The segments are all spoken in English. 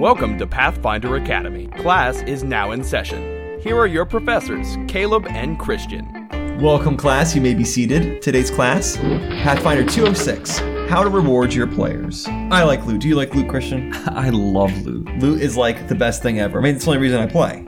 Welcome to Pathfinder Academy. Class is now in session. Here are your professors, Caleb and Christian. Welcome, class. You may be seated. Today's class Pathfinder 206 How to Reward Your Players. I like loot. Do you like loot, Christian? I love loot. Loot is like the best thing ever. I mean, it's the only reason I play.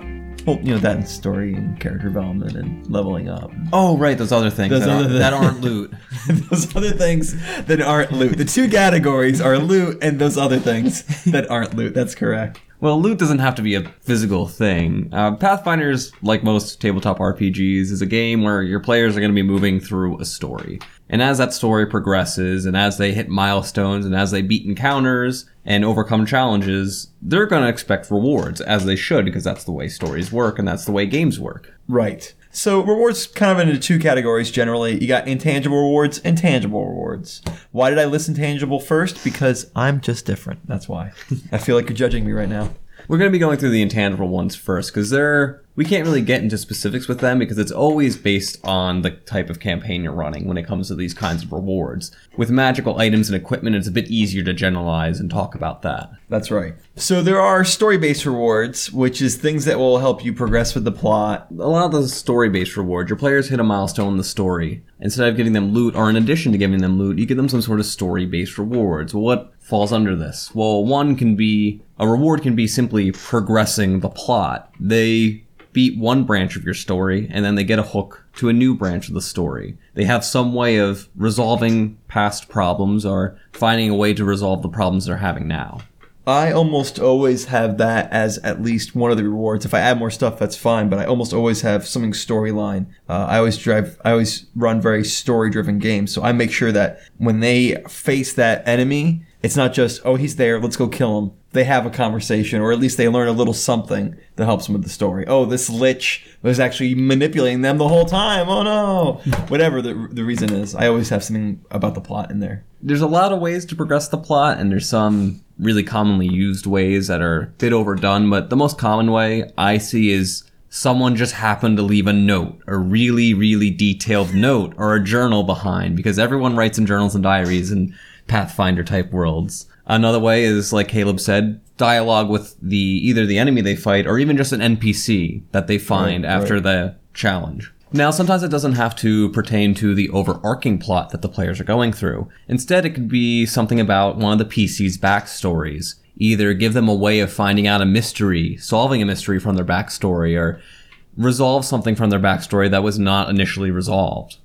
Well, you know, that story and character development and leveling up. Oh, right, those other things Those that, other aren't, things. that aren't loot. those other things that aren't loot. The two categories are loot and those other things that aren't loot. That's correct. Well, loot doesn't have to be a physical thing. Uh, Pathfinders, like most tabletop RPGs, is a game where your players are going to be moving through a story. And as that story progresses, and as they hit milestones, and as they beat encounters and overcome challenges, they're going to expect rewards, as they should, because that's the way stories work and that's the way games work. Right. So rewards kind of into two categories generally. You got intangible rewards and tangible rewards. Why did I list intangible first? Because I'm just different. That's why. I feel like you're judging me right now. We're going to be going through the intangible ones first because they're we can't really get into specifics with them because it's always based on the type of campaign you're running when it comes to these kinds of rewards. With magical items and equipment, it's a bit easier to generalize and talk about that. That's right. So there are story-based rewards, which is things that will help you progress with the plot. A lot of the story-based rewards, your players hit a milestone in the story. Instead of giving them loot, or in addition to giving them loot, you give them some sort of story-based rewards. What falls under this? Well, one can be a reward can be simply progressing the plot. They beat one branch of your story and then they get a hook to a new branch of the story. They have some way of resolving past problems or finding a way to resolve the problems they're having now. I almost always have that as at least one of the rewards. If I add more stuff, that's fine, but I almost always have something storyline. Uh, I always drive, I always run very story driven games, so I make sure that when they face that enemy, it's not just, oh, he's there, let's go kill him. They have a conversation, or at least they learn a little something that helps them with the story. Oh, this lich was actually manipulating them the whole time. Oh no! Whatever the, the reason is, I always have something about the plot in there. there's a lot of ways to progress the plot, and there's some really commonly used ways that are a bit overdone, but the most common way I see is someone just happened to leave a note, a really, really detailed note, or a journal behind, because everyone writes in journals and diaries in Pathfinder type worlds. Another way is, like Caleb said, dialogue with the either the enemy they fight or even just an NPC that they find Right, after right. the challenge. Now, sometimes it doesn't have to pertain to the overarching plot that the players are going through. Instead, it could be something about one of the PC's backstories. Either give them a way of finding out a mystery, solving a mystery from their backstory, or resolve something from their backstory that was not initially resolved.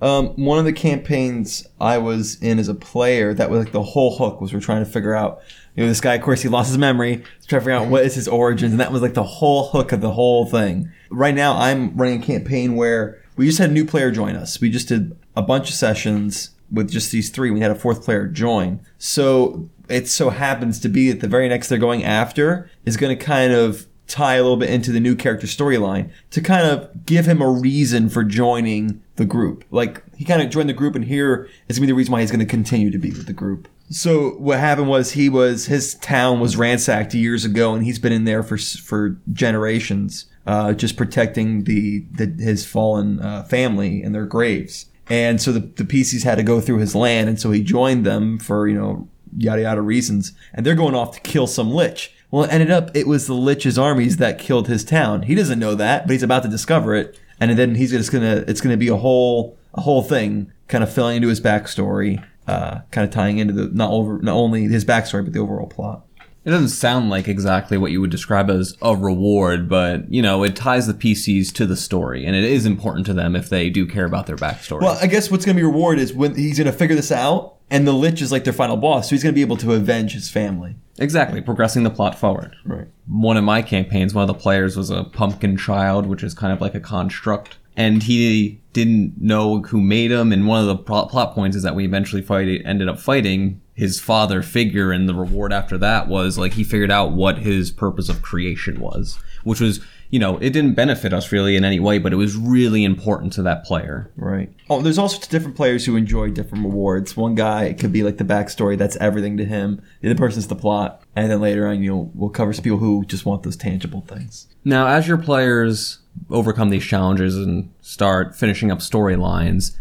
Um, one of the campaigns I was in as a player, that was like the whole hook was we're trying to figure out. You know, this guy, of course, he lost his memory. He's trying to figure out what is his origins, and that was like the whole hook of the whole thing. Right now, I'm running a campaign where we just had a new player join us. We just did a bunch of sessions with just these three. We had a fourth player join. So it so happens to be that the very next they're going after is going to kind of tie a little bit into the new character storyline to kind of give him a reason for joining the group. Like he kind of joined the group, and here is gonna be the reason why he's gonna continue to be with the group. So what happened was he was his town was ransacked years ago, and he's been in there for for generations, uh, just protecting the, the his fallen uh, family and their graves. And so the, the PCs had to go through his land, and so he joined them for you know yada yada reasons, and they're going off to kill some lich. Well, it ended up it was the Lich's armies that killed his town. He doesn't know that, but he's about to discover it, and then he's just gonna it's gonna be a whole a whole thing, kind of filling into his backstory, uh, kind of tying into the not over not only his backstory but the overall plot. It doesn't sound like exactly what you would describe as a reward, but you know, it ties the PCs to the story, and it is important to them if they do care about their backstory. Well, I guess what's gonna be reward is when he's gonna figure this out, and the Lich is like their final boss, so he's gonna be able to avenge his family. exactly, progressing the plot forward. Right. one of my campaigns, one of the players was a pumpkin child, which is kind of like a construct, and he didn't know who made him. And one of the plot plot points is that we eventually fight, ended up fighting his father figure, and the reward after that was like he figured out what his purpose of creation was, which was you know it didn't benefit us really in any way, but it was really important to that player. Right. Oh, there's also different players who enjoy different rewards. One guy it could be like the backstory, that's everything to him. The other person's the plot, and then later on, you'll we'll cover some people who just want those tangible things. Now, as your players overcome these challenges and start finishing up storylines,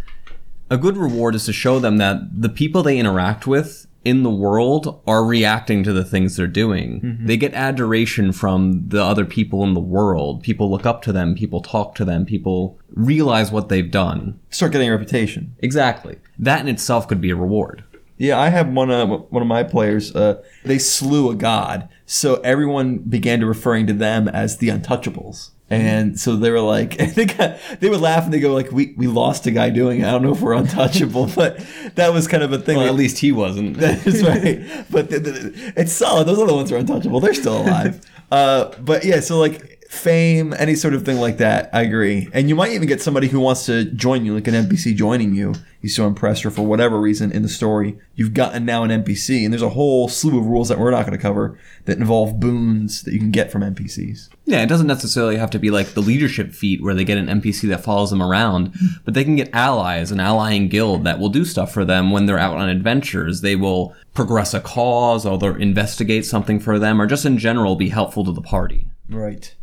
a good reward is to show them that the people they interact with in the world are reacting to the things they're doing. Mm-hmm. They get adoration from the other people in the world. People look up to them, people talk to them, people realize what they've done. Start getting a reputation. Exactly. That in itself could be a reward. Yeah, I have one of one of my players. Uh, they slew a god, so everyone began to referring to them as the Untouchables. And so they were like, they got, they would laugh and they go like, "We we lost a guy doing it. I don't know if we're untouchable, but that was kind of a thing. Well, that- at least he wasn't. That's right. But the, the, it's solid. Those other ones are untouchable. They're still alive. uh, but yeah, so like fame, any sort of thing like that, I agree. And you might even get somebody who wants to join you, like an NPC joining you. He's so impressed, or for whatever reason in the story, you've gotten now an NPC, and there's a whole slew of rules that we're not going to cover that involve boons that you can get from NPCs. Yeah, it doesn't necessarily have to be like the leadership feat where they get an NPC that follows them around, but they can get allies, an allying guild that will do stuff for them when they're out on adventures. They will progress a cause, or investigate something for them, or just in general be helpful to the party. Right.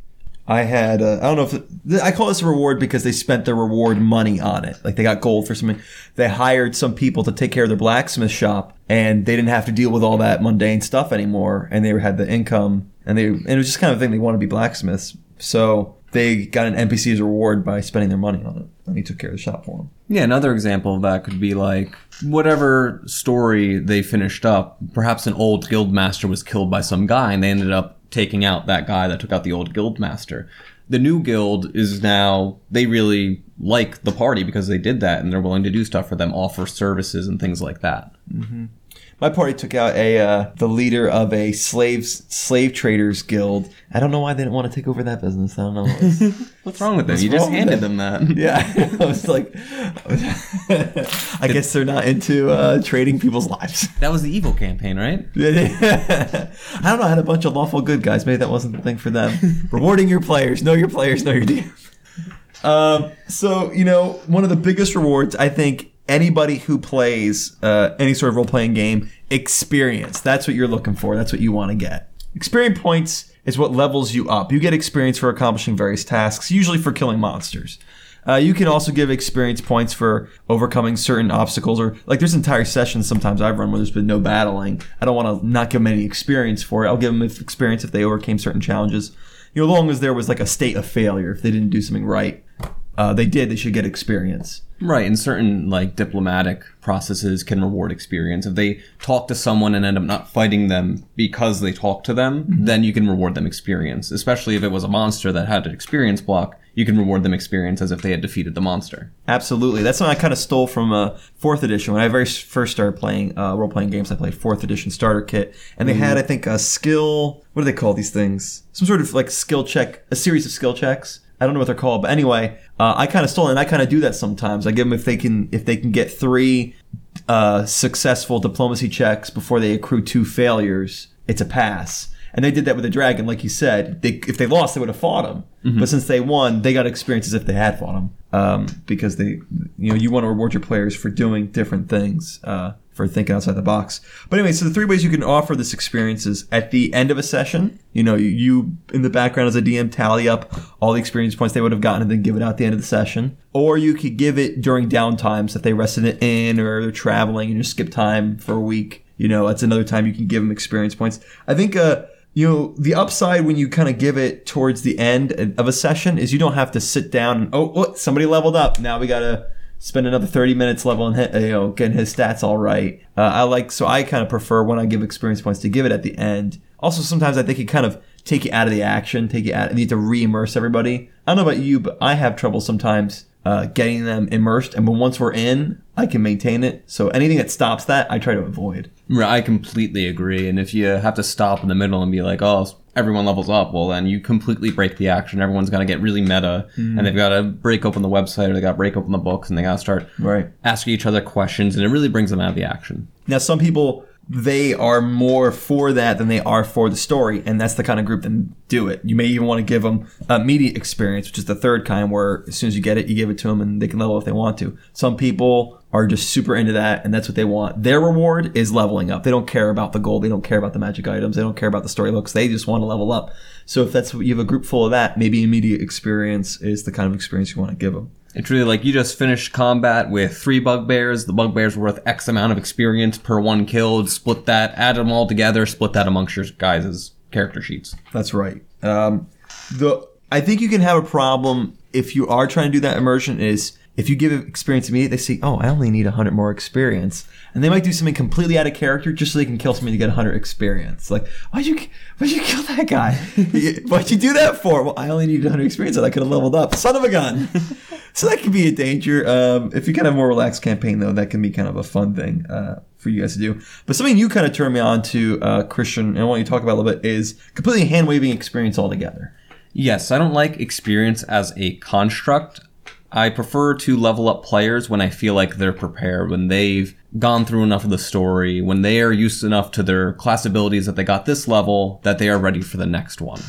I had uh, I don't know if I call this a reward because they spent their reward money on it. Like they got gold for something. They hired some people to take care of their blacksmith shop, and they didn't have to deal with all that mundane stuff anymore. And they had the income, and they and it was just kind of a thing they want to be blacksmiths. So they got an NPC's reward by spending their money on it, and he took care of the shop for them. Yeah, another example of that could be like whatever story they finished up, perhaps an old guild master was killed by some guy and they ended up taking out that guy that took out the old guild master. The new guild is now they really like the party because they did that and they're willing to do stuff for them, offer services and things like that. Mm-hmm. My party took out a uh, the leader of a slaves slave traders guild. I don't know why they didn't want to take over that business. I don't know. What's wrong with them? What's You just handed them? them that. Yeah, I was like, I guess they're not into uh, trading people's lives. That was the evil campaign, right? I don't know. I had a bunch of lawful good guys. Maybe that wasn't the thing for them. Rewarding your players. Know your players. Know your DM. Um, so you know, one of the biggest rewards I think anybody who plays uh, any sort of role playing game experience. That's what you're looking for. That's what you want to get. Experience points is what levels you up. You get experience for accomplishing various tasks, usually for killing monsters. Uh, you can also give experience points for overcoming certain obstacles, or like there's entire sessions sometimes I've run where there's been no battling. I don't want to not give them any experience for it. I'll give them experience if they overcame certain challenges. You know, as long as there was like a state of failure, if they didn't do something right, uh, they did. They should get experience. Right, and certain like diplomatic processes can reward experience. If they talk to someone and end up not fighting them because they talk to them, then you can reward them experience. Especially if it was a monster that had an experience block, you can reward them experience as if they had defeated the monster. Absolutely. That's something I kind of stole from uh, fourth edition. When I very first started playing uh, role playing games, I played fourth edition starter kit, and they had I think a skill. What do they call these things? Some sort of like skill check, a series of skill checks. I don't know what they're called, but anyway, uh, I kind of stole it. and I kind of do that sometimes. I give them if they can if they can get three uh, successful diplomacy checks before they accrue two failures, it's a pass. And they did that with the dragon, like you said. They, if they lost, they would have fought him. But since they won, they got experience as if they had fought him. Um, because they, you know, you want to reward your players for doing different things, uh, for thinking outside the box. But anyway, so the three ways you can offer this experience is at the end of a session. You know, you, in the background as a DM tally up all the experience points they would have gotten and then give it out at the end of the session. Or you could give it during downtimes if they rested it in or they're traveling and you skip time for a week. You know, that's another time you can give them experience points. I think, uh, you know, the upside when you kind of give it towards the end of a session is you don't have to sit down and, oh, look, somebody leveled up. Now we got to spend another 30 minutes leveling, hit, you know, getting his stats all right. Uh, I like, so I kind of prefer when I give experience points to give it at the end. Also, sometimes I think it kind of take you out of the action, take you out, need to re-immerse everybody. I don't know about you, but I have trouble sometimes uh, getting them immersed. And when once we're in, I can maintain it. So anything that stops that, I try to avoid. Right, I completely agree. And if you have to stop in the middle and be like, oh, everyone levels up, well, then you completely break the action. Everyone's got to get really meta, and they've got to break open the website or they got to break open the books, and they got to start Right. asking each other questions, and it really brings them out of the action. Now, some people they are more for that than they are for the story, and that's the kind of group that do it. You may even want to give them immediate experience, which is the third kind, where as soon as you get it, you give it to them, and they can level if they want to. Some people are just super into that, and that's what they want. Their reward is leveling up. They don't care about the gold. They don't care about the magic items. They don't care about the story looks. They just want to level up. So if that's what you have a group full of that, maybe immediate experience is the kind of experience you want to give them. It's really like you just finished combat with three bugbears. The bugbears worth X amount of experience per one killed. Split that, add them all together, split that amongst your guys' character sheets. That's right. Um, the I think you can have a problem if you are trying to do that immersion is if you give experience immediately, they say, "Oh, I only need 100 more experience," and they might do something completely out of character just so they can kill somebody to get 100 experience. Like, why'd you why'd you kill that guy? why'd you do that for? Well, I only needed 100 experience, and I could have leveled up. Son of a gun. so that can be a danger. Um, if you kind of have a more relaxed campaign, though, that can be kind of a fun thing uh, for you guys to do. But something you kind of turned me on to, uh, Christian, and I want you to talk about a little bit is completely hand waving experience altogether. Yes, I don't like experience as a construct. I prefer to level up players when I feel like they're prepared, when they've gone through enough of the story, when they are used enough to their class abilities that they got this level, that they are ready for the next one.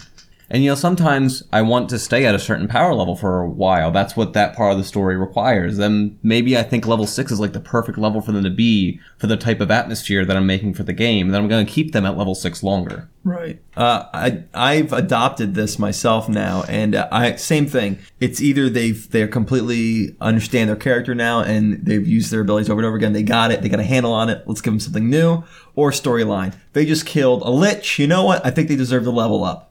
And you know, sometimes I want to stay at a certain power level for a while. That's what that part of the story requires. Then maybe I think level six is like the perfect level for them to be for the type of atmosphere that I'm making for the game. Then I'm going to keep them at level six longer. Right. Uh, I I've adopted this myself now, and uh, I same thing. It's either they've they're completely understand their character now, and they've used their abilities over and over again. They got it. They got a handle on it. Let's give them something new. Or storyline. They just killed a lich. You know what? I think they deserve to level up.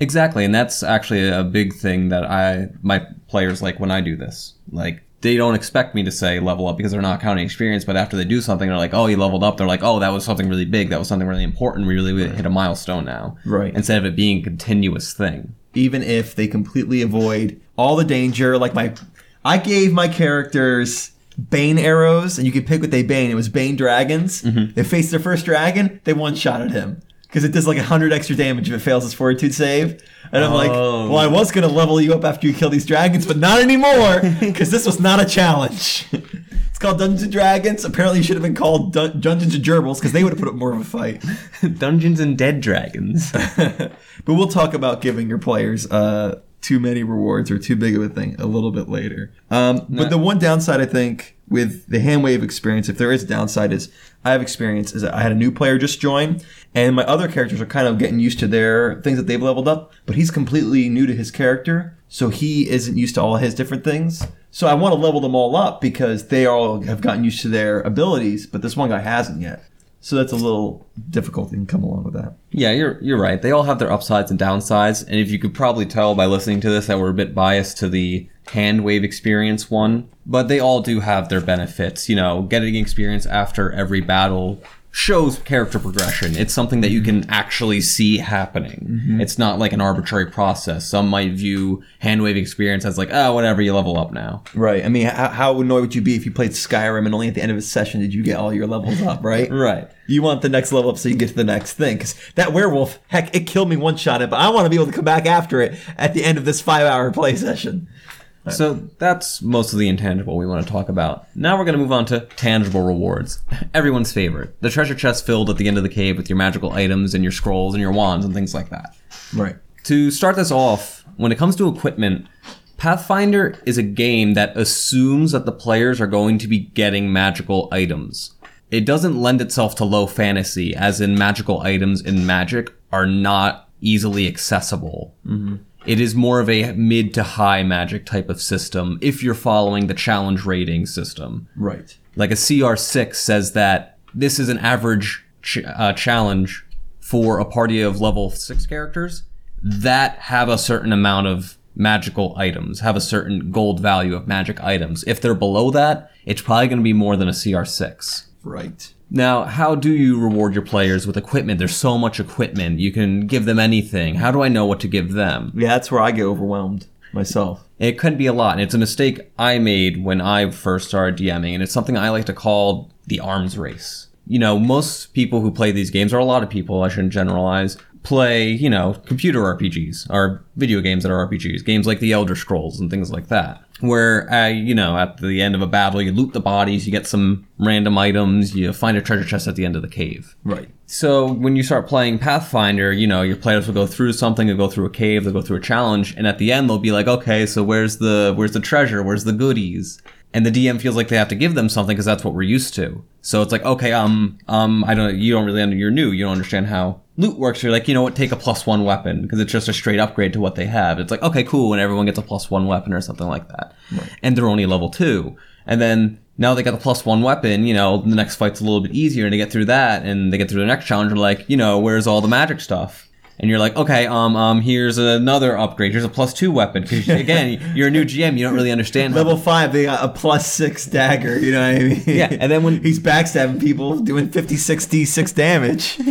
Exactly, and that's actually a big thing that I my players like when I do this. Like they don't expect me to say level up because they're not counting experience, but after they do something, they're like, "Oh, you leveled up." They're like, "Oh, that was something really big. That was something really important. We really hit a milestone now." Right. Instead of it being a continuous thing. Even if they completely avoid all the danger, like my, I gave my characters Bane arrows, and you could pick what they Bane. It was Bane dragons. Mm-hmm. They faced their first dragon, they one shot at him because it does like hundred extra damage if it fails its fortitude save. And I'm like, Oh. well, I was gonna level you up after you kill these dragons, but not anymore because this was not a challenge. it's called Dungeons and Dragons. Apparently, it should have been called Dun- Dungeons and Gerbils because they would have put up more of a fight. Dungeons and Dead Dragons. but we'll talk about giving your players uh, too many rewards or too big of a thing a little bit later. Um, but the one downside I think with the hand wave experience, if there is a downside, is I have experience is I had a new player just join, and my other characters are kind of getting used to their things that they've leveled up, but he's completely new to his character, so he isn't used to all his different things. So I want to level them all up because they all have gotten used to their abilities, but this one guy hasn't yet. So that's a little difficulty can come along with that. Yeah, you're you're right. They all have their upsides and downsides, and if you could probably tell by listening to this that we're a bit biased to the hand wave experience one, but they all do have their benefits. You know, getting experience after every battle shows character progression. It's something that you can mm-hmm. actually see happening. Mm-hmm. It's not like an arbitrary process. Some might view hand wave experience as like, oh, whatever, you level up now. Right. I mean, how, how annoyed would you be if you played Skyrim and only at the end of a session did you get all your levels up, right? Right. You want the next level up so you can get to the next thing. Because that werewolf, heck, it killed me one shot it, but I want to be able to come back after it at the end of this five hour play session. So that's most of the intangible we want to talk about. Now we're going to move on to tangible rewards. Everyone's favorite. The treasure chest filled at the end of the cave with your magical items and your scrolls and your wands and things like that. Right. To start this off, when it comes to equipment, Pathfinder is a game that assumes that the players are going to be getting magical items. It doesn't lend itself to low fantasy, as in magical items in Magic are not easily accessible. Mm-hmm. It is more of a mid to high magic type of system if you're following the challenge rating system. Right. Like a CR6 says that this is an average ch- uh, challenge for a party of level 6 characters that have a certain amount of magical items, have a certain gold value of magic items. If they're below that, it's probably going to be more than a CR6. Right. Now, how do you reward your players with equipment? There's so much equipment. You can give them anything. How do I know what to give them? Yeah, that's where I get overwhelmed myself. It could be a lot, and it's a mistake I made when I first started DMing, and it's something I like to call the arms race. You know, most people who play these games, or a lot of people, I shouldn't generalize, play, you know, computer RPGs, or video games that are RPGs, games like the Elder Scrolls and things like that. Where, uh, you know, at the end of a battle, you loot the bodies, you get some random items, you find a treasure chest at the end of the cave. Right. So when you start playing Pathfinder, you know, your players will go through something, they'll go through a cave, they'll go through a challenge, and at the end they'll be like, okay, so where's the where's the treasure? Where's the goodies? And the DM feels like they have to give them something because that's what we're used to. So it's like, okay, um, um, I don't, you don't really, under, you're new, you don't understand how loot works, you're like, you know what, take a plus one weapon because it's just a straight upgrade to what they have. It's like, okay, cool, and everyone gets a plus one weapon or something like that. And they're only level two. And then now they got the plus one weapon, you know, the next fight's a little bit easier and they get through that and they get through the next challenge and like, you know, where's all the magic stuff? And you're like, okay, um, um, here's another upgrade. Here's a plus two weapon. Because again, you're a new GM, you don't really understand. Level five, they got a plus six dagger. You know what I mean? Yeah, and then when- he's backstabbing people, doing 50, 66 damage.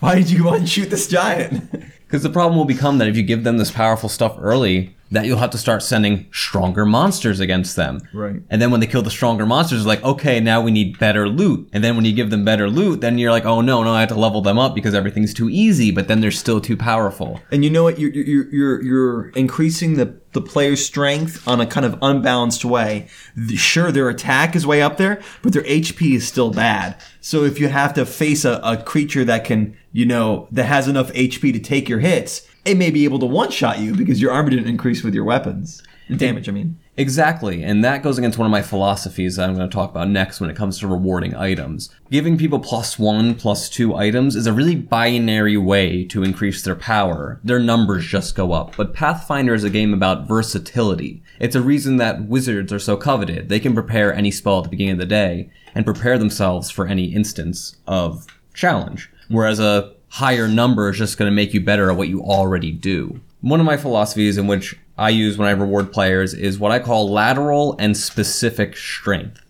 Why did you go and shoot this giant? Because the problem will become that if you give them this powerful stuff early, that you'll have to start sending stronger monsters against them. Right. And then when they kill the stronger monsters, it's like, okay, now we need better loot. And then when you give them better loot, then you're like, oh no, no, I have to level them up because everything's too easy, but then they're still too powerful. And you know what? You're you're you're, you're increasing the the player's strength on a kind of unbalanced way. Sure, their attack is way up there, but their HP is still bad. So if you have to face a, a creature that can, you know, that has enough HP to take your hits, it may be able to one shot you because your armor didn't increase with your weapons. Damage, I mean. Exactly, and that goes against one of my philosophies that I'm going to talk about next when it comes to rewarding items. Giving people plus one, plus two items is a really binary way to increase their power. Their numbers just go up. But Pathfinder is a game about versatility. It's a reason that wizards are so coveted. They can prepare any spell at the beginning of the day and prepare themselves for any instance of challenge. Whereas a higher number is just going to make you better at what you already do. One of my philosophies in which I use when I reward players is what I call lateral and specific strength.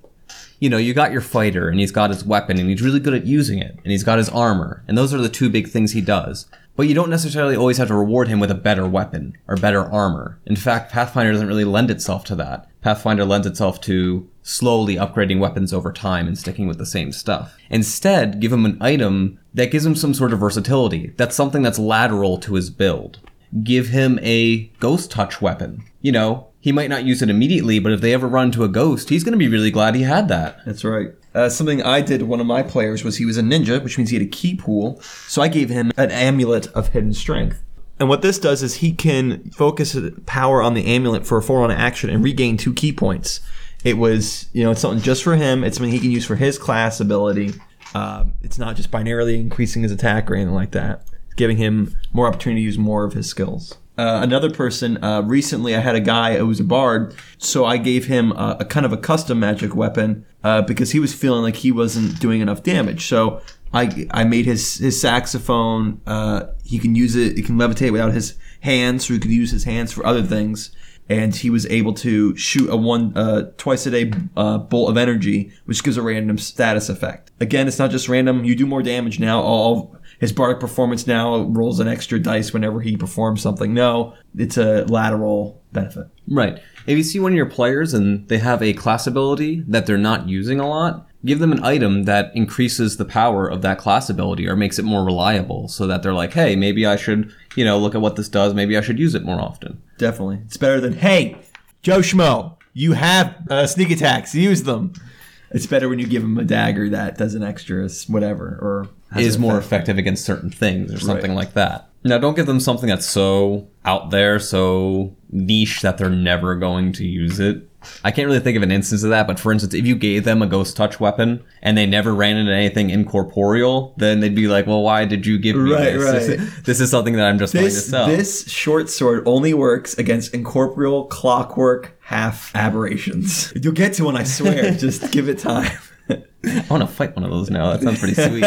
You know, you got your fighter and he's got his weapon and he's really good at using it and he's got his armor and those are the two big things he does. But you don't necessarily always have to reward him with a better weapon or better armor. In fact, Pathfinder doesn't really lend itself to that. Pathfinder lends itself to slowly upgrading weapons over time and sticking with the same stuff. Instead, give him an item that gives him some sort of versatility. That's something that's lateral to his build. Give him a ghost touch weapon. You know, he might not use it immediately, but if they ever run into a ghost, he's going to be really glad he had that. That's right. Uh, something I did to one of my players was he was a ninja, which means he had a ki pool. So I gave him an amulet of hidden strength. And what this does is he can focus power on the amulet for a four on action and regain two ki points. It was, you know, it's something just for him. It's something he can use for his class ability. Uh, it's not just binarily increasing his attack or anything like that. It's giving him more opportunity to use more of his skills. Uh, another person uh, recently, I had a guy who was a bard, so I gave him a, a kind of a custom magic weapon uh, because he was feeling like he wasn't doing enough damage. So I I made his his saxophone. Uh, he can use it. He can levitate without his hands, so he could use his hands for other things. And he was able to shoot a one uh, twice a day uh, bolt of energy, which gives a random status effect. Again, it's not just random. You do more damage now. All his bardic performance now rolls an extra dice whenever he performs something. No, it's a lateral benefit. Right. If you see one of your players and they have a class ability that they're not using a lot, give them an item that increases the power of that class ability or makes it more reliable so that they're like, hey, maybe I should, you know, look at what this does. Maybe I should use it more often. Definitely, it's better than hey, Joe Schmo, you have uh, sneak attacks, use them. It's better when you give them a dagger that does an extra whatever or has Is more effective against certain things or something Right. like that. Now, don't give them something that's so out there, so niche that they're never going to use it. I can't really think of an instance of that, but for instance, if you gave them a ghost touch weapon and they never ran into anything incorporeal, then they'd be like, "Well, why did you give me Right, this? right. This, is, this is something that I'm just going to This sell." this short sword only works against incorporeal clockwork half aberrations. You'll get to one, I swear. Just give it time. I want to fight one of those now. That sounds pretty sweet.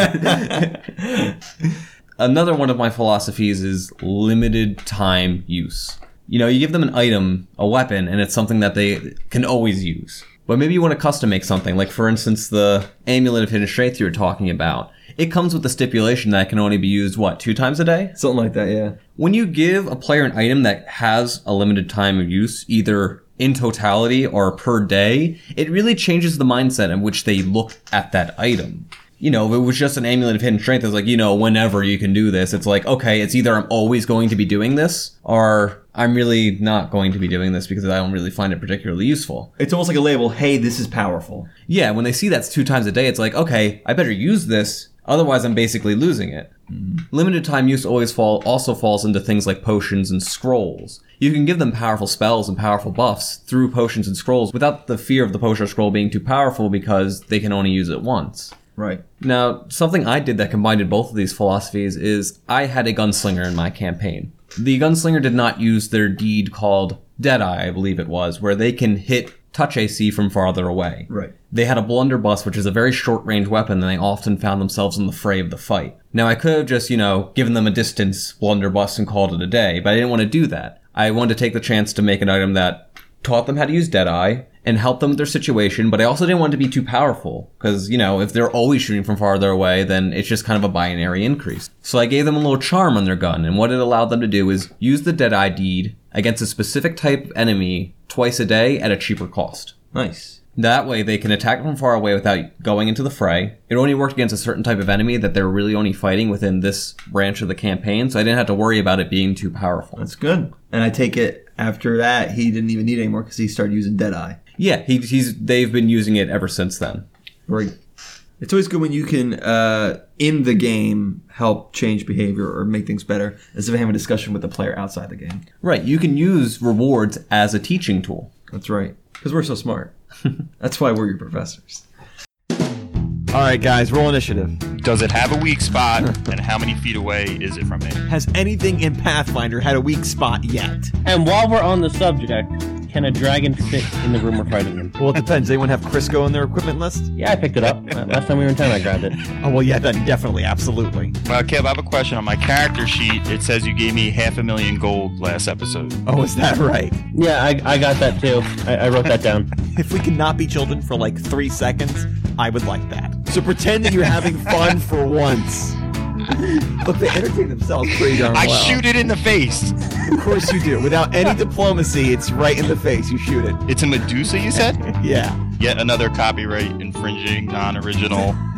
Another one of my philosophies is limited time use. You know, you give them an item, a weapon, and it's something that they can always use. But maybe you want to custom make something, like for instance, the amulet of hidden strength you were talking about. It comes with the stipulation that it can only be used, what, two times a day? Something like that, yeah. When you give a player an item that has a limited time of use, either in totality or per day, it really changes the mindset in which they look at that item. You know, if it was just an amulet of hidden strength, it's like, you know, whenever you can do this, it's like, okay, it's either I'm always going to be doing this, or I'm really not going to be doing this because I don't really find it particularly useful. It's almost like a label, hey, this is powerful. Yeah, when they see that's two times a day, it's like, okay, I better use this, otherwise I'm basically losing it. Mm-hmm. Limited time use always fall also falls into things like potions and scrolls. You can give them powerful spells and powerful buffs through potions and scrolls without the fear of the potion or scroll being too powerful because they can only use it once. Right. Now, something I did that combined both of these philosophies is I had a gunslinger in my campaign. The gunslinger did not use their deed called Deadeye, I believe it was, where they can hit touch AC from farther away. Right. They had a blunderbuss, which is a very short range weapon, and they often found themselves in the fray of the fight. Now, I could have just, you know, given them a distance blunderbuss and called it a day, but I didn't want to do that. I wanted to take the chance to make an item that taught them how to use Deadeye and help them with their situation, but I also didn't want to be too powerful because, you know, if they're always shooting from farther away, then it's just kind of a binary increase. So I gave them a little charm on their gun, and what it allowed them to do is use the Deadeye deed against a specific type of enemy twice a day at a cheaper cost. Nice. That way they can attack from far away without going into the fray. It only worked against a certain type of enemy that they're really only fighting within this branch of the campaign, so I didn't have to worry about it being too powerful. That's good. And I take it after that he didn't even need anymore because he started using Deadeye. Yeah, he, he's they've been using it ever since then. Right. It's always good when you can, uh, in the game, help change behavior or make things better, instead of having a discussion with the player outside the game. Right, you can use rewards as a teaching tool. That's right. Because we're so smart. That's why we're your professors. All right, guys, roll initiative. Does it have a weak spot, and how many feet away is it from me? Has anything in Pathfinder had a weak spot yet? And while we're on the subject, can a dragon fit in the room we're fighting in? Well, it depends. Anyone have Crisco in their equipment list? Yeah, I picked it up. Uh, Last time we were in town, I grabbed it. Oh, well, yeah, then definitely, absolutely. Well, Kev, I have a question. On my character sheet, it says you gave me half a million gold last episode. Oh, is that right? Yeah, I, I got that too. I, I wrote that down. If we can not be children for like three seconds, I would like that. So pretend that you're having fun for once. Look, they entertain themselves pretty darn I well. shoot it in the face. Of course you do. Without any diplomacy, it's right in the face. You shoot it. It's a Medusa, you said? Yeah. Yet another copyright infringing, non-original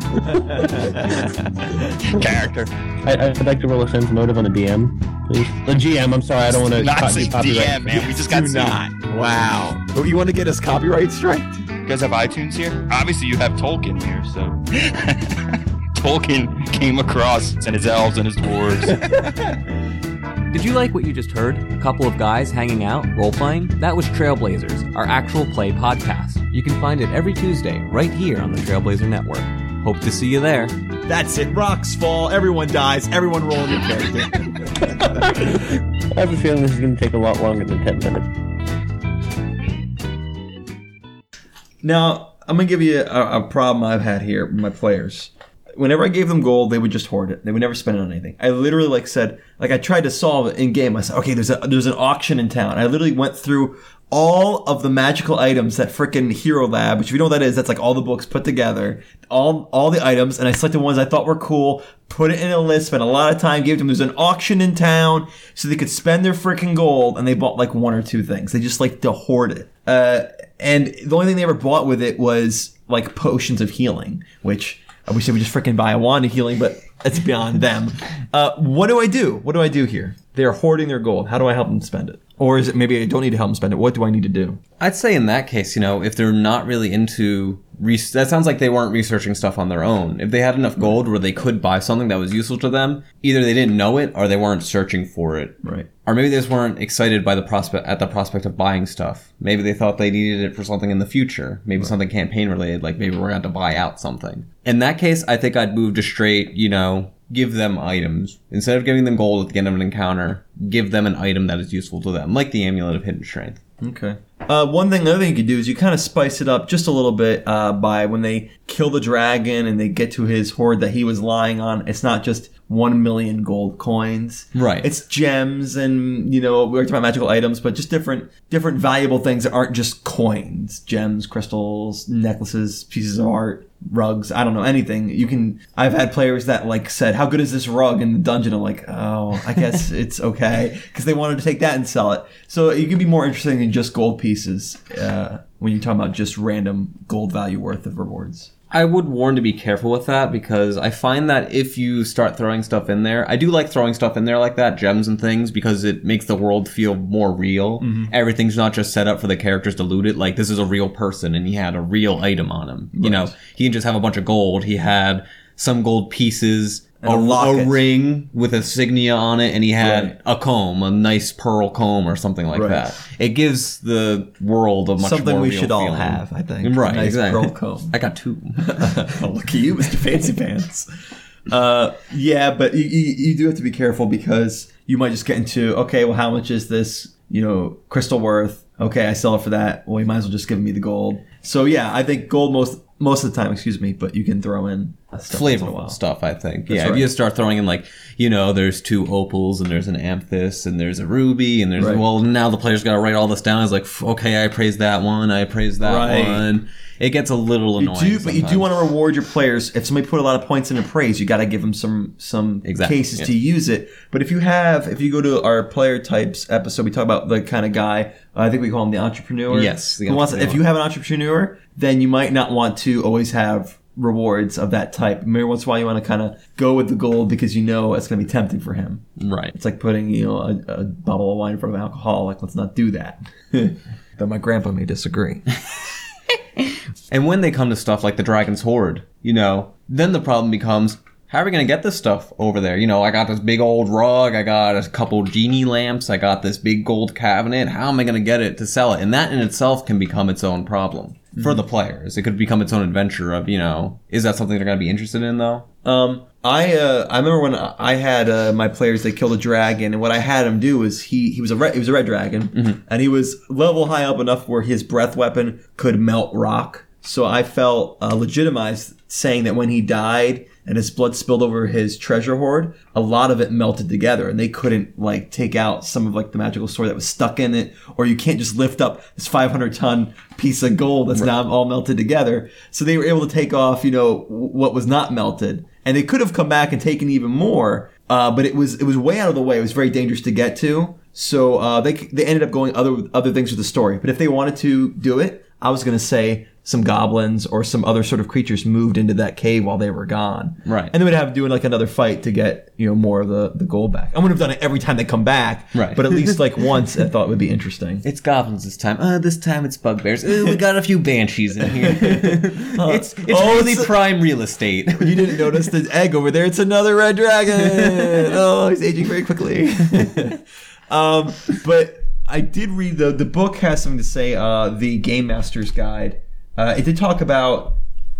character. I, I'd like to roll a sense motive on the DM, please. The GM, I'm sorry, I don't want to Not copy say. DM, man. We just got Do not. Wow. Oh, you want to get us copyright strike? You guys have iTunes here? Obviously, you have Tolkien here, so. Tolkien came across and his elves and his dwarves. Did you like what you just heard? A couple of guys hanging out, role playing? That was Trailblazers, our actual play podcast. You can find it every Tuesday right here on the Trailblazer Network. Hope to see you there. That's it. Rocks fall. Everyone dies. Everyone roll your character. I have a feeling this is going to take a lot longer than 10 minutes. Now, I'm gonna give you a, a problem I've had here with my players. Whenever I gave them gold, they would just hoard it. They would never spend it on anything. I literally like said, like I tried to solve it in game. I said, okay, there's a there's an auction in town. I literally went through all of the magical items that frickin' Hero Lab, which if you know what that is, that's like all the books put together, all all the items, and I selected ones I thought were cool, put it in a list, spent a lot of time, gave them. There's an auction in town, so they could spend their frickin' gold, and they bought like one or two things. They just like to hoard it. Uh, and the only thing they ever bought with it was like potions of healing, which Wish they would just freaking buy a wand of healing, but it's beyond them. Uh, what do I do? What do I do here? They're hoarding their gold. How do I help them spend it? Or is it maybe I don't need to help them spend it? What do I need to do? I'd say in that case, you know, if they're not really into re- that sounds like they weren't researching stuff on their own. If they had enough gold where they could buy something that was useful to them, either they didn't know it or they weren't searching for it. Right. Or maybe they just weren't excited by the prospect at the prospect of buying stuff. Maybe they thought they needed it for something in the future. Maybe something campaign related, like maybe we're going to buy out something. In that case, I think I'd move to straight, you know, give them items. Instead of giving them gold at the end of an encounter, give them an item that is useful to them, like the amulet of hidden strength. Okay. Uh, one thing, another thing you could do is you kind of spice it up just a little bit uh, by when they kill the dragon and they get to his hoard that he was lying on. It's not just one million gold coins. Right. It's gems and you know we talked about magical items, but just different different valuable things that aren't just coins, gems, crystals, necklaces, pieces of art, rugs. I don't know anything. You can. I've had players that like said, "How good is this rug?" in the dungeon. I'm like, "Oh, I guess it's okay," because they wanted to take that and sell it. So it can be more interesting than just gold pieces uh, when you're talking about just random gold value worth of rewards. I would warn to be careful with that because I find that if you start throwing stuff in there, I do like throwing stuff in there like that, gems and things, because it makes the world feel more real. Mm-hmm. Everything's not just set up for the characters to loot it. Like this is a real person and he had a real item on him. You know, he didn't just have a bunch of gold. He had some gold pieces, a, a a ring with a signia on it, and he had Right. a comb, a nice pearl comb or something like Right. that. It gives the world a much Something more we should all have, I think. Right, A nice exactly. pearl comb. I got two. oh, look at you, Mr. Fancy Pants. Uh, yeah, but you, you, you do have to be careful because you might just get into okay, well, how much is this, you know, crystal worth? Okay, I sell it for that. Well, you might as well just give me the gold. So yeah, I think gold most most of the time, excuse me, but you can throw in in a flavorful stuff, I think. That's yeah, if you start throwing in like, you know, there's two opals and there's an amethyst and there's a ruby and there's Right. well now the player's got to write all this down. It's like okay, I praise that one, I praise that Right. one. It gets a little You annoying. do, but you do want to reward your players. If somebody put a lot of points into praise, you got to give them some some Exactly, cases yeah. to use it. But if you have, if you go to our player types episode, we talk about the kind of guy. Uh, I think we call him the entrepreneur. Yes, the Who wants- if you have an entrepreneur, then you might not want to always have rewards of that type. Maybe once in a while you want to kind of go with the gold because you know it's going to be tempting for him. right. It's like putting you know a, a bottle of wine in front of alcohol. Like let's not do that. Though my grandpa may disagree. And when they come to stuff like the Dragon's Hoard, you know, then the problem becomes how are we going to get this stuff over there? You know, I got this big old rug, I got a couple genie lamps, I got this big gold cabinet. How am I going to get it to sell it? And that in itself can become its own problem for the players. It could become its own adventure of, you know, is that something they're going to be interested in though? Um, I uh, I remember when I had uh, my players they killed a dragon, and what I had him do was he he was a red, he was a red dragon, and he was level high up enough where his breath weapon could melt rock. So I felt uh, legitimized saying that when he died and his blood spilled over his treasure hoard, a lot of it melted together, and they couldn't like take out some of like the magical sword that was stuck in it, or you can't just lift up this 500 ton piece of gold that's now all melted together. So they were able to take off, you know, what was not melted, and they could have come back and taken even more, uh, but it was it was way out of the way. It was very dangerous to get to. So uh, they they ended up going other other things with the story. But if they wanted to do it, I was going to say some goblins or some other sort of creatures moved into that cave while they were gone. Right. And they would have to do like another fight to get you know more of the the gold back. I wouldn't have done it every time they come back. Right. But at least like once, I thought it would be interesting. It's goblins this time. Uh, this time it's bugbears. Uh, we got a few banshees in here. it's it's Oh, really it's- prime real estate. You didn't notice the egg over there. It's another red dragon. oh, he's aging very quickly. Um, but I did read the the book has something to say. Uh, the Game Master's Guide. Uh, it did talk about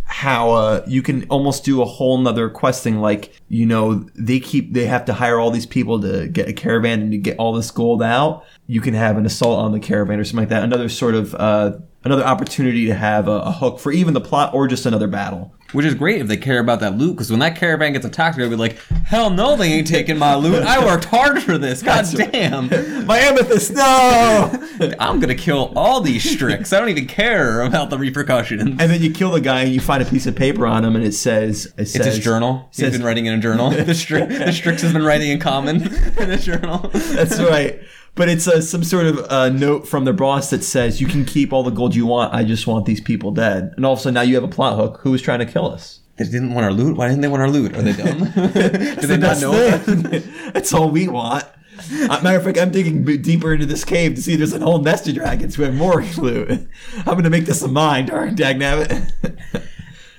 how uh, you can almost do a whole nother questing like you know they keep they have to hire all these people to get a caravan and to get all this gold out you can have an assault on the caravan or something like that another sort of uh, another opportunity to have a, a hook for even the plot or just another battle Which is great if they care about that loot, because when that caravan gets attacked, they'll be like, "Hell no, they ain't taking my loot. I worked hard for this. God damn, My amethyst, no! I'm gonna kill all these Strix. I don't even care about the repercussions." and then you kill the guy and you find a piece of paper on him and it says, it says It's his journal. He's been writing in a journal. The, Stri- the Strix has been writing in common in a journal. That's right. But it's uh, some sort of uh, note from their boss that says, you can keep all the gold you want. I just want these people dead. And all of a sudden now you have a plot hook. Who was trying to kill us? They didn't want our loot. Why didn't they want our loot? Are they dumb? Do they not know? That's all we want. Uh, matter of fact, I'm digging deeper into this cave to see if there's a whole nest of dragons who have more loot. I'm going to make this a mine, darn dagnabbit.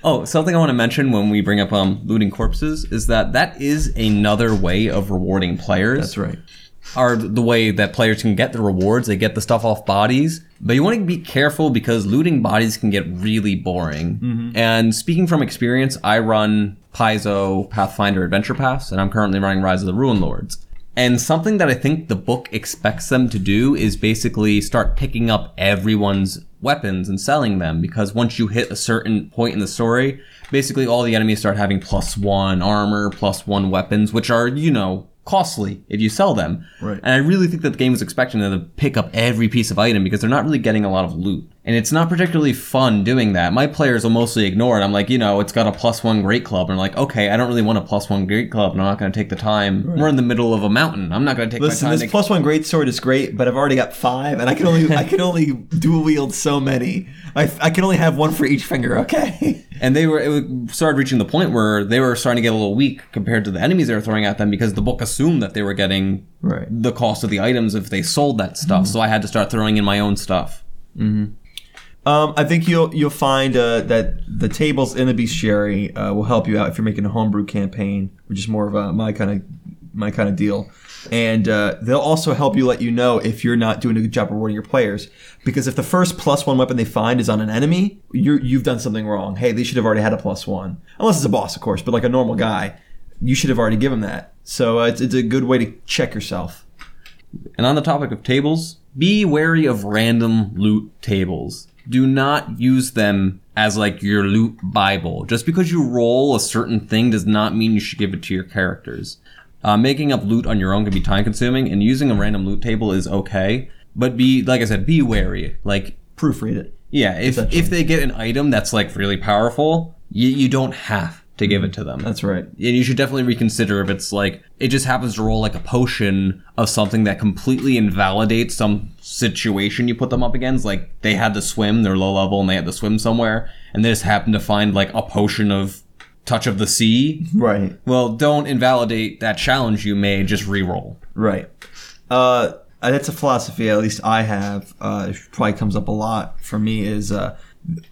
Oh, something I want to mention when we bring up um, looting corpses is that that is another way of rewarding players. That's right. Are the way that players can get the rewards. They get the stuff off bodies, but you want to be careful because looting bodies can get really boring. Mm-hmm. And speaking from experience, I run Paizo Pathfinder Adventure Path, and I'm currently running Rise of the Runelords. And something that I think the book expects them to do is basically start picking up everyone's weapons and selling them because once you hit a certain point in the story, basically all the enemies start having plus one armor, plus one weapons, which are, you know, costly if you sell them. Right. And I really think that the game is expecting them to pick up every piece of item because they're not really getting a lot of loot. And it's not particularly fun doing that. My players will mostly ignore it. I'm like, you know, it's got a plus one great club. And I'm like, okay, I don't really want a plus one great club. And I'm not going to take the time. We're in the middle of a mountain. I'm not going to take Listen, this to plus one great sword is great, but I've already got five, and I can only I can only dual wield so many. I, I can only have one for each finger. Okay. And they were it started reaching the point where they were starting to get a little weak compared to the enemies they were throwing at them because the book assumed that they were getting Right. the cost of the items if they sold that stuff. Mm-hmm. So I had to start throwing in my own stuff. Mm-hmm. Um, I think you'll you'll find uh, that the tables in the bestiary uh, will help you out if you're making a homebrew campaign, which is more of a my kind of my kind of deal. And uh, they'll also help you let you know if you're not doing a good job rewarding your players. Because if the first plus one weapon they find is on an enemy, you're, you've done something wrong. Hey, they should have already had a plus one, unless it's a boss, of course. But like a normal guy, you should have already given that. So uh, it's, it's a good way to check yourself. And on the topic of tables, be wary of random loot tables. Do not use them as like your loot bible. Just because you roll a certain thing does not mean you should give it to your characters. Uh, making up loot on your own can be time consuming, and using a random loot table is okay. But be like I said, be wary. Like Proofread it. yeah, if if they get an item that's like really powerful, you, you don't have to give it to them. That's right. and you should definitely reconsider if it's like it just happens to roll like a potion of something that completely invalidates some situation you put them up against. Like they had to swim, they're low level, and they had to swim somewhere, and they just happened to find like a potion of touch of the sea. Right. Well, don't invalidate that challenge you made. Just re-roll. Right. Uh, that's a philosophy, at least I have. Uh, it probably comes up a lot for me. Is uh,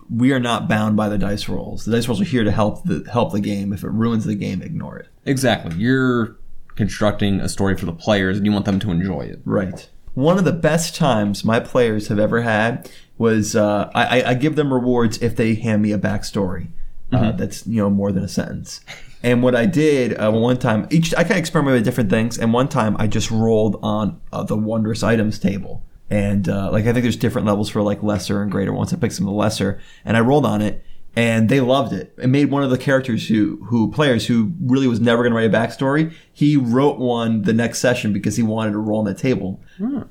we are not bound by the dice rolls. The dice rolls are here to help the help the game. If it ruins the game, ignore it. Exactly. You're constructing a story for the players, and you want them to enjoy it. Right. One of the best times my players have ever had was uh, I, I- give them rewards if they hand me a backstory uh, that's you know more than a sentence. And what I did uh, one time, each I kind of experimented with different things, and one time I just rolled on uh, the wondrous items table, and uh, like I think there's different levels for like lesser and greater ones. I picked some of the lesser, and I rolled on it, and they loved it. It made one of the characters who who players who really was never going to write a backstory. He wrote one the next session because he wanted to roll on the table.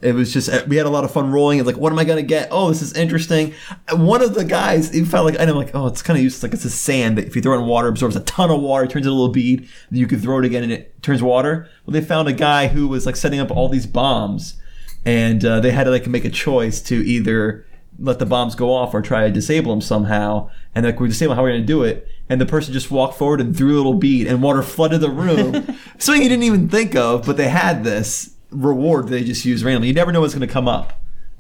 It was just we had a lot of fun rolling. It's like, what am I going to get? Oh, this is interesting. One of the guys, he felt like, and I'm like, oh, it's kind of useless. Like it's a sand that if you throw it in water, absorbs a ton of water, turns into a little bead. You can throw it again and it turns water. Well, they found a guy who was like setting up all these bombs, and uh, they had to like make a choice to either let the bombs go off or try to disable them somehow. And like we disable, how are we going to do it? And the person just walked forward and threw a little bead, and water flooded the room. Something you didn't even think of, but they had this reward they just used randomly. You never know what's going to come up.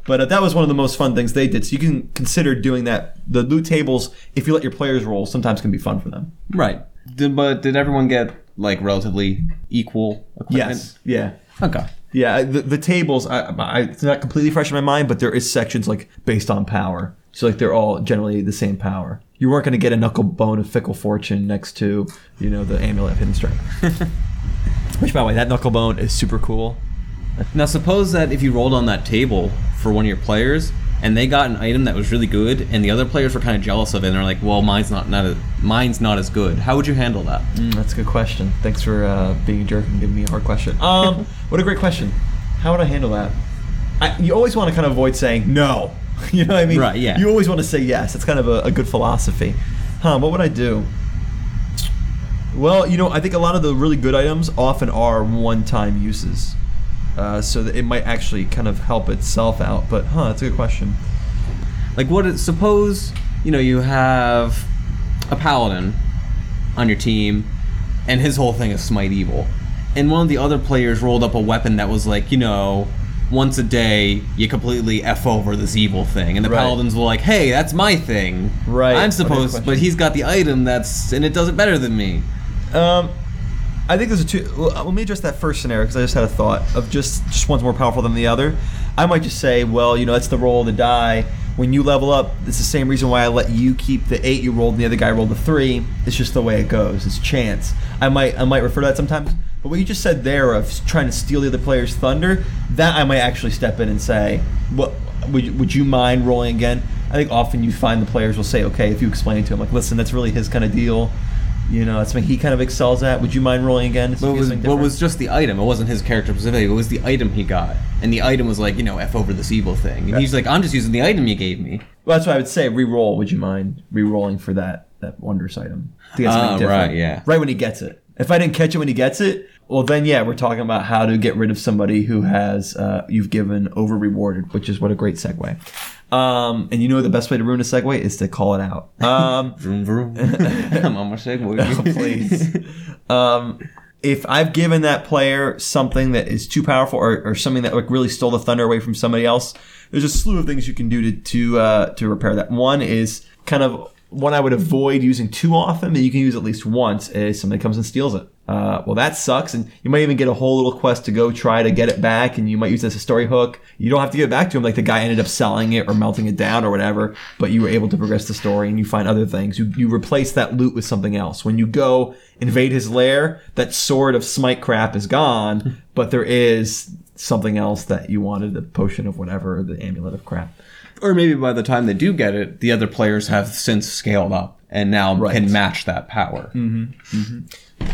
But uh, that was one of the most fun things they did. So you can consider doing that. The loot tables, if you let your players roll, sometimes can be fun for them. Right. Did, but did everyone get like relatively equal equipment? Yes. Yeah. Okay. Yeah. The, the tables, I, I, it's not completely fresh in my mind, but there is sections like based on power. So like they're all generally the same power. You weren't going to get a knuckle bone of fickle fortune next to you know the amulet of hidden strength. Which by the way, that knuckle bone is super cool. Now, suppose that if you rolled on that table for one of your players and they got an item that was really good, and the other players were kind of jealous of it, and they're like, "Well, mine's not not a, mine's not as good." How would you handle that? Mm, that's a good question. Thanks for uh, being a jerk and giving me a hard question. Um, what a great question. How would I handle that? I, you always want to kind of avoid saying no. You know what I mean? Right, yeah. You always want to say yes. It's kind of a, a good philosophy. Huh? What would I do? Well, you know, I think a lot of the really good items often are one-time uses, uh, so that it might actually kind of help itself out. But huh, that's a good question. Like, what? Is, suppose you know you have a paladin on your team, and his whole thing is smite evil, and one of the other players rolled up a weapon that was like, you know. Once a day, you completely f over this evil thing, and the Right. paladins were like, "Hey, that's my thing. Right. I'm supposed, but he's got the item that's, and it does it better than me." Um, I think there's a two. Well, uh, let me address that first scenario because I just had a thought of just just one's more powerful than the other. I might just say, well, you know, that's the roll of the die. When you level up, it's the same reason why I let you keep the eight you rolled and the other guy rolled the three. It's just the way it goes. It's chance. I might I might refer to that sometimes. But what you just said there of trying to steal the other player's thunder, that I might actually step in and say, what would you, would you mind rolling again? I think often you find the players will say, okay, if you explain it to him, like, listen, that's really his kind of deal. You know, that's something he kind of excels at. Would you mind rolling again? But it was, what was just the item. It wasn't his character specifically. It was the item he got, and the item was like, you know, f over this evil thing. And he's like, I'm just using the item you gave me. Well, that's what I would say. Re-roll. Would you mind re-rolling for that that wondrous item? To get something ah, different. right, yeah. Right when he gets it. If I didn't catch it when he gets it, well, then yeah, we're talking about how to get rid of somebody who has uh, you've given over rewarded, which is what a great segue. Um, and you know the best way to ruin a segue is to call it out. Um, Vroom vroom. I'm on my segue. please. um, if I've given that player something that is too powerful or, or something that like really stole the thunder away from somebody else, there's a slew of things you can do to to uh, to repair that. One is kind of one I would avoid using too often, that you can use at least once. Is somebody comes and steals it. Uh, well, that sucks, and you might even get a whole little quest to go try to get it back, and you might use this as a story hook. You don't have to give it back to him, like the guy ended up selling it or melting it down or whatever, but you were able to progress the story and you find other things. You you replace that loot with something else. When you go invade his lair, that sword of smite crap is gone, but there is something else that you wanted, the potion of whatever, the amulet of crap. Or maybe by the time they do get it, the other players have since scaled up and now Right. can match that power.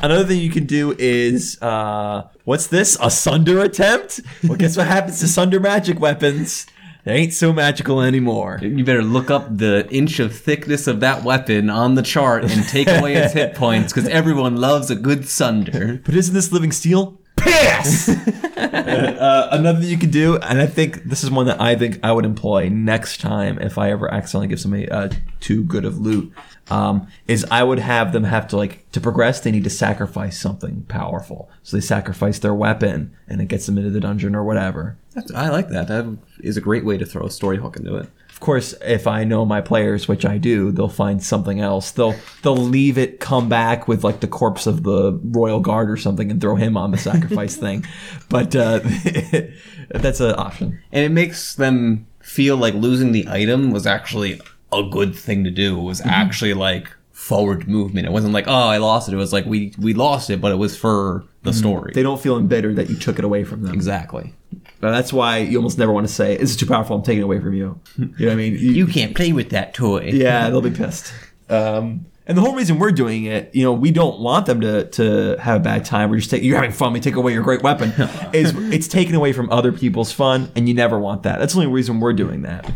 Another thing you can do is uh, what's this? A sunder attempt? Well, guess what happens to sunder magic weapons? They ain't so magical anymore. You better look up the inch of thickness of that weapon on the chart and take away its hit points because everyone loves a good sunder. But isn't this living steel? Piss! uh, another thing you can do, and I think this is one that I think I would employ next time if I ever accidentally give somebody uh, too good of loot, um, is I would have them have to like to progress. They need to sacrifice something powerful, so they sacrifice their weapon, and it gets them into the dungeon or whatever. That's, I like that. That is a great way to throw a story hook into it. Of course, if I know my players, which I do, they'll find something else. They'll they'll leave it, come back with like the corpse of the royal guard or something, and throw him on the sacrifice thing. But uh, that's an option. And it makes them feel like losing the item was actually a good thing to do. It was actually like forward movement. It wasn't like, oh, I lost it. It was like we we lost it, but it was for the story. They don't feel embittered that you took it away from them. exactly. But that's why you almost never want to say, "This is too powerful. I'm taking it away from you." You know what I mean? You can't play with that toy. yeah, they'll be pissed. Um, and the whole reason we're doing it, you know, we don't want them to to have a bad time. We're just taking you're having fun. We take away your great weapon. Is it's taken away from other people's fun, and you never want that. That's the only reason we're doing that.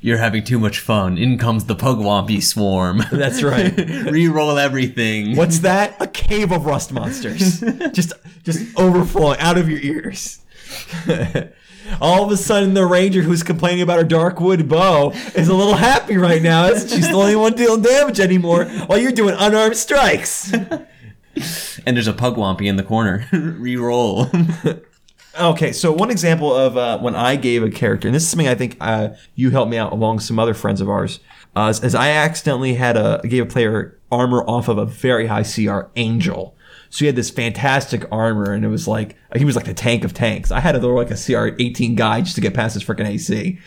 You're having too much fun. In comes the Pugwampi swarm. That's right. Reroll everything. What's that? A cave of rust monsters, just just overflowing out of your ears. All of a sudden, the ranger who's complaining about her dark wood bow is a little happy right now. She's the only one dealing damage anymore, while you're doing unarmed strikes. And there's a Pugwampi in the corner. Reroll. Okay, so one example of uh, when I gave a character, and this is something I think uh, you helped me out along some other friends of ours, uh, is, is I accidentally had a gave a player armor off of a very high CR Angel. So he had this fantastic armor, and it was like he was like the tank of tanks. I had to throw like a CR 18 guy just to get past his freaking AC.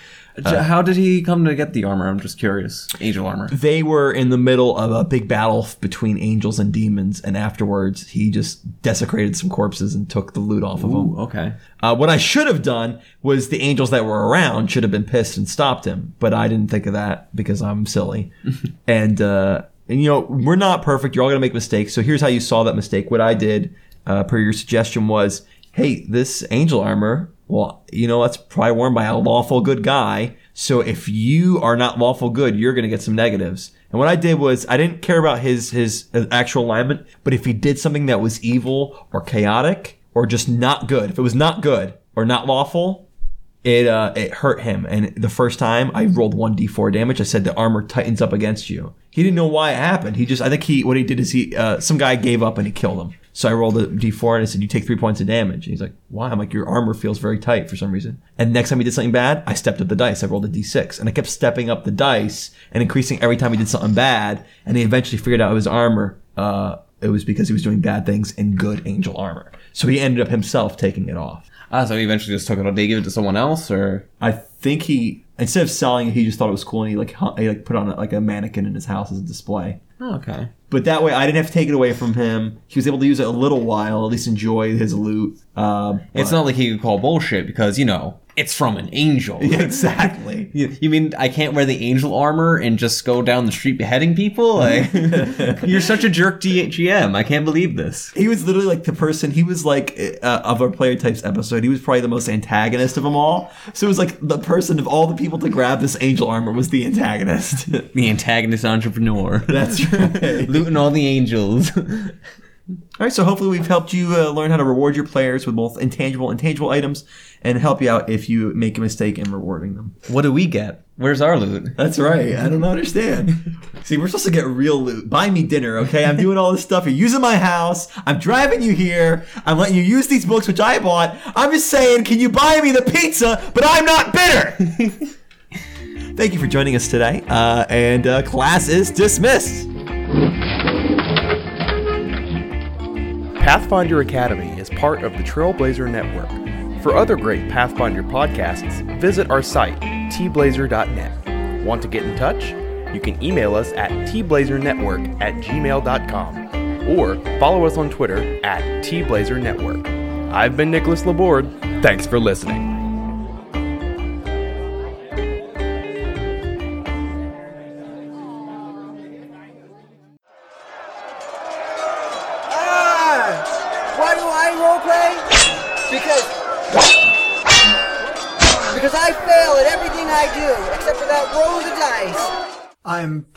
How did he come to get the armor? I'm just curious. Angel armor. They were in the middle of a big battle between angels and demons, and afterwards he just desecrated some corpses and took the loot off of them. Okay. Uh, what I should have done was the angels that were around should have been pissed and stopped him, but I didn't think of that because I'm silly. and uh, and you know we're not perfect. You're all gonna make mistakes. So here's how you saw that mistake. What I did, uh, per your suggestion, was hey, this angel armor. Well, you know that's probably worn by a lawful good guy. So if you are not lawful good, you're gonna get some negatives. And what I did was I didn't care about his his actual alignment, but if he did something that was evil or chaotic or just not good, if it was not good or not lawful, it uh it hurt him. And the first time I rolled one d4 damage, I said the armor tightens up against you. He didn't know why it happened. He just I think he what he did is he uh, some guy gave up and he killed him. So I rolled a d4 and I said you take three points of damage. And he's like, why? I'm like your armor feels very tight for some reason. And next time he did something bad, I stepped up the dice. I rolled a d6 and I kept stepping up the dice and increasing every time he did something bad. And he eventually figured out his armor. Uh, it was because he was doing bad things in good angel armor. So he ended up himself taking it off. Ah, so he eventually just took it. Did he give it to someone else, or I think he instead of selling it, he just thought it was cool and he like hung, he like put on like a mannequin in his house as a display. oh, okay. But that way, I didn't have to take it away from him. He was able to use it a little while, at least enjoy his loot. Um, It's not like he could call bullshit because you know it's from an angel. Exactly. You, you mean I can't wear the angel armor and just go down the street beheading people? Like, you're such a jerk, G- GM. I can't believe this. He was literally like the person. He was like uh, of our player types episode. He was probably the most antagonist of them all. So it was like the person of all the people to grab this angel armor was the antagonist. The antagonist entrepreneur. That's right. Looting all the angels. All right, so hopefully we've helped you uh, learn how to reward your players with both intangible and tangible items, and help you out if you make a mistake in rewarding them. What do we get? Where's our loot? That's right. I don't understand. See, we're supposed to get real loot. Buy me dinner, okay? I'm doing all this stuff. You're using my house. I'm driving you here. I'm letting you use these books, which I bought. I'm just saying, can you buy me the pizza? But I'm not bitter. Thank you for joining us today, uh, and uh, class is dismissed. Pathfinder Academy is part of the Trailblazer Network. For other great Pathfinder podcasts, visit our site, tblazer.net. Want to get in touch? You can email us at tblazernetwork at gmail.com or follow us on Twitter at tblazernetwork. I've been Nicholas Laborde. Thanks for listening.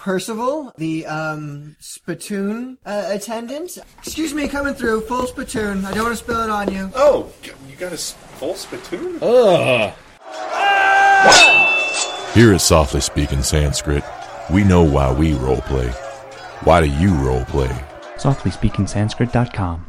Percival, the um spittoon uh, attendant. Excuse me, coming through, full spittoon. I don't want to spill it on you. Oh, you got a full spittoon? Here at Softly Speaking Sanskrit, we know why we roleplay. Why do you roleplay? SoftlySpeakingSanskrit.com.